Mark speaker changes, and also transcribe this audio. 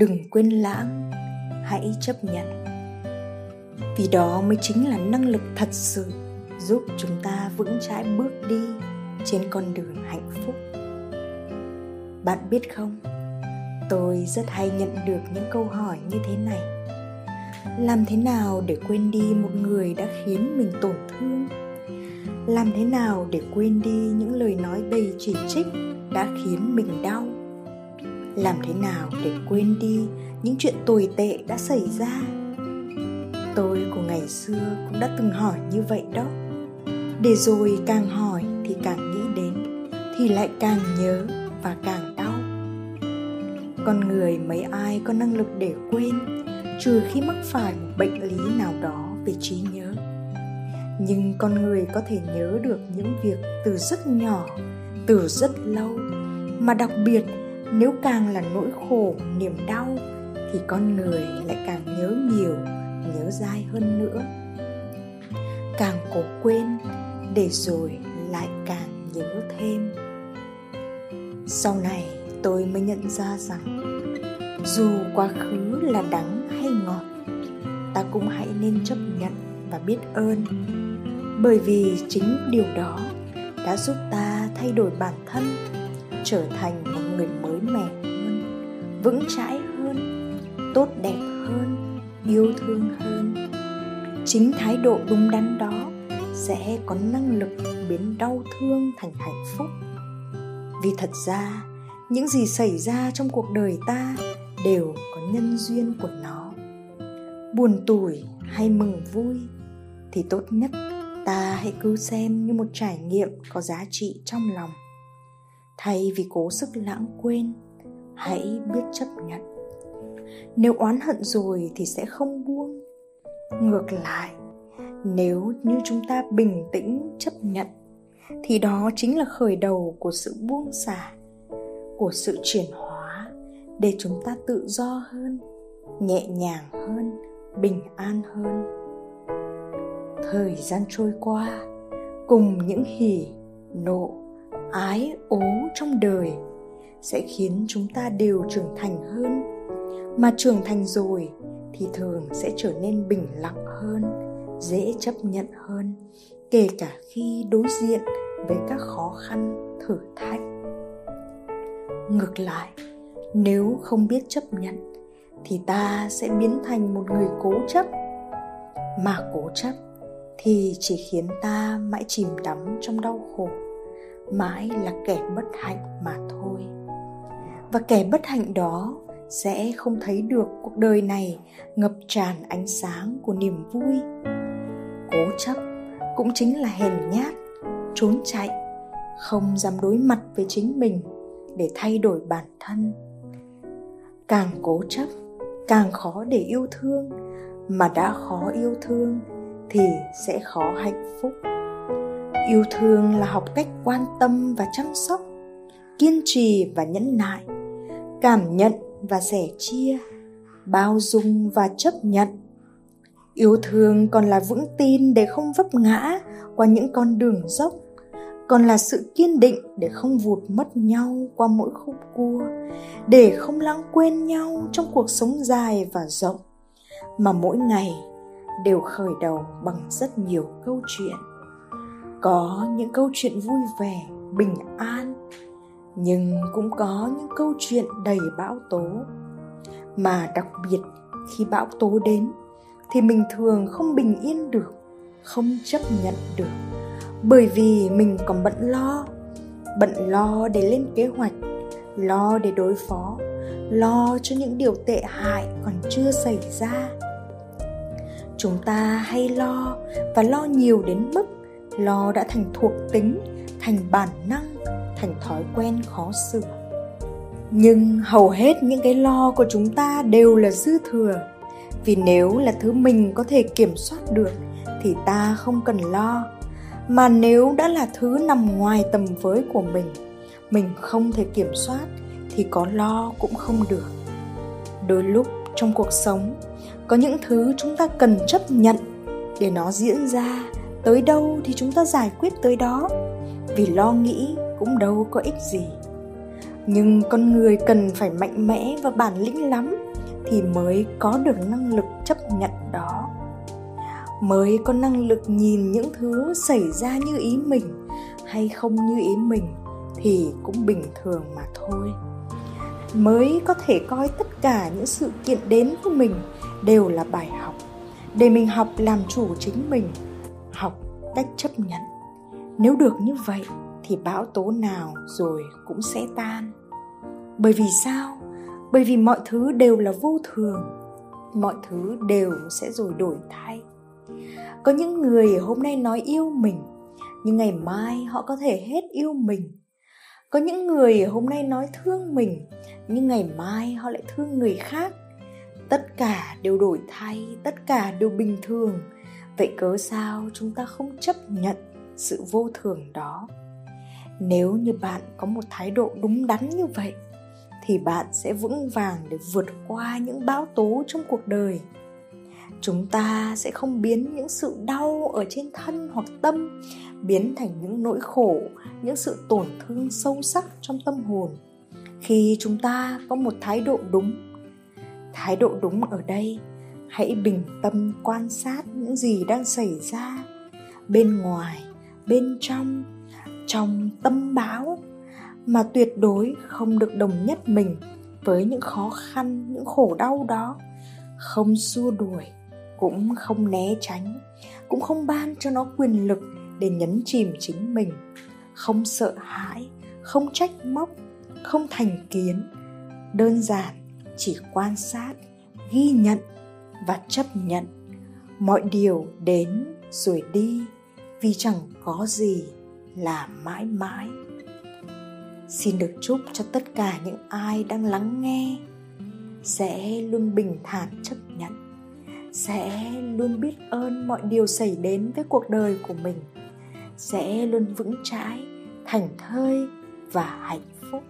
Speaker 1: đừng quên lãng. Hãy chấp nhận. Vì đó mới chính là năng lực thật sự giúp chúng ta vững chãi bước đi trên con đường hạnh phúc. Bạn biết không? Tôi rất hay nhận được những câu hỏi như thế này. Làm thế nào để quên đi một người đã khiến mình tổn thương? Làm thế nào để quên đi những lời nói đầy chỉ trích đã khiến mình đau? Làm thế nào để quên đi những chuyện tồi tệ đã xảy ra? Tôi của ngày xưa cũng đã từng hỏi như vậy đó. Để rồi càng hỏi thì càng nghĩ đến, thì lại càng nhớ và càng đau. Con người mấy ai có năng lực để quên, trừ khi mắc phải một bệnh lý nào đó về trí nhớ. Nhưng con người có thể nhớ được những việc từ rất nhỏ, từ rất lâu, mà đặc biệt nếu càng là nỗi khổ, niềm đau, thì con người lại càng nhớ nhiều, nhớ dai hơn nữa. Càng cố quên, để rồi lại càng nhớ thêm. Sau này tôi mới nhận ra rằng, dù quá khứ là đắng hay ngọt, ta cũng hãy nên chấp nhận và biết ơn. Bởi vì chính điều đó đã giúp ta thay đổi bản thân, trở thành một người mới mẻ hơn, vững chãi hơn, tốt đẹp hơn, yêu thương hơn. Chính thái độ đúng đắn đó sẽ có năng lực biến đau thương thành hạnh phúc. Vì thật ra, những gì xảy ra trong cuộc đời ta đều có nhân duyên của nó. Buồn tủi hay mừng vui thì tốt nhất ta hãy cứ xem như một trải nghiệm có giá trị trong lòng thay vì cố sức lãng quên, hãy biết chấp nhận. Nếu oán hận rồi thì sẽ không buông. Ngược lại, nếu như chúng ta bình tĩnh chấp nhận, thì đó chính là khởi đầu của sự buông xả, của sự chuyển hóa để chúng ta tự do hơn, nhẹ nhàng hơn, bình an hơn. Thời gian trôi qua, cùng những hỉ nộ ái ố trong đời sẽ khiến chúng ta đều trưởng thành hơn. Mà trưởng thành rồi thì thường sẽ trở nên bình lặng hơn, dễ chấp nhận hơn, kể cả khi đối diện với các khó khăn, thử thách. Ngược lại, nếu không biết chấp nhận thì ta sẽ biến thành một người cố chấp. Mà cố chấp thì chỉ khiến ta mãi chìm đắm trong đau khổ mãi là kẻ bất hạnh mà thôi. Và kẻ bất hạnh đó sẽ không thấy được cuộc đời này ngập tràn ánh sáng của niềm vui. Cố chấp cũng chính là hèn nhát, trốn chạy, không dám đối mặt với chính mình để thay đổi bản thân. Càng cố chấp, càng khó để yêu thương, mà đã khó yêu thương thì sẽ khó hạnh phúc yêu thương là học cách quan tâm và chăm sóc, kiên trì và nhẫn nại, cảm nhận và sẻ chia, bao dung và chấp nhận. Yêu thương còn là vững tin để không vấp ngã qua những con đường dốc, còn là sự kiên định để không vụt mất nhau qua mỗi khúc cua, để không lãng quên nhau trong cuộc sống dài và rộng, mà mỗi ngày đều khởi đầu bằng rất nhiều câu chuyện có những câu chuyện vui vẻ, bình an, nhưng cũng có những câu chuyện đầy bão tố. Mà đặc biệt, khi bão tố đến, thì mình thường không bình yên được, không chấp nhận được. Bởi vì mình còn bận lo bận lo để lên kế hoạch, lo để đối phó, lo cho những điều tệ hại còn chưa xảy ra. Chúng ta hay lo và lo nhiều đến mức lo đã thành thuộc tính, thành bản năng, thành thói quen khó sửa. nhưng hầu hết những cái lo của chúng ta đều là dư thừa. Vì nếu là thứ mình có thể kiểm soát được, thì ta không cần lo. Mà nếu đã là thứ nằm ngoài tầm với của mình mình không thể kiểm soát, thì có lo cũng không được. Đôi lúc trong cuộc sống, có những thứ chúng ta cần chấp nhận để nó diễn ra tới đâu thì chúng ta giải quyết tới đó. Vì lo nghĩ cũng đâu có ích gì. Nhưng con người cần phải mạnh mẽ và bản lĩnh lắm thì mới có được năng lực chấp nhận đó. Mới có năng lực nhìn những thứ xảy ra như ý mình hay không như ý mình thì cũng bình thường mà thôi. Mới có thể coi tất cả những sự kiện đến với mình đều là bài học, để mình học làm chủ chính mình cách chấp nhận. Nếu được như vậy, thì bão tố nào rồi cũng sẽ tan. Bởi vì sao? Bởi vì mọi thứ đều là vô thường. Mọi thứ đều sẽ rồi đổi thay. Có những người hôm nay nói yêu mình, nhưng ngày mai họ có thể hết yêu mình. Có những người hôm nay nói thương mình, nhưng ngày mai họ lại thương người khác. Tất cả đều đổi thay, tất cả đều bình thường vậy cớ sao chúng ta không chấp nhận sự vô thường đó? Nếu như bạn có một thái độ đúng đắn như vậy, thì bạn sẽ vững vàng để vượt qua những bão tố trong cuộc đời. Chúng ta sẽ không biến những sự đau ở trên thân hoặc tâm biến thành những nỗi khổ, những sự tổn thương sâu sắc trong tâm hồn. Khi chúng ta có một thái độ đúng, thái độ đúng ở đây hãy bình tâm quan sát những gì đang xảy ra bên ngoài, bên trong trong tâm báo mà tuyệt đối không được đồng nhất mình với những khó khăn, những khổ đau đó. Không xua đuổi, cũng không né tránh, cũng không ban cho nó quyền lực để nhấn chìm chính mình. Không sợ hãi, không trách móc, không thành kiến. Đơn giản chỉ quan sát, ghi nhận và chấp nhận. Mọi điều đến rồi đi, vì chẳng có gì là mãi mãi. Xin được chúc cho tất cả những ai đang lắng nghe sẽ luôn bình thản chấp nhận, sẽ luôn biết ơn mọi điều xảy đến với cuộc đời của mình, sẽ luôn vững chãi, thành thơi và hạnh phúc.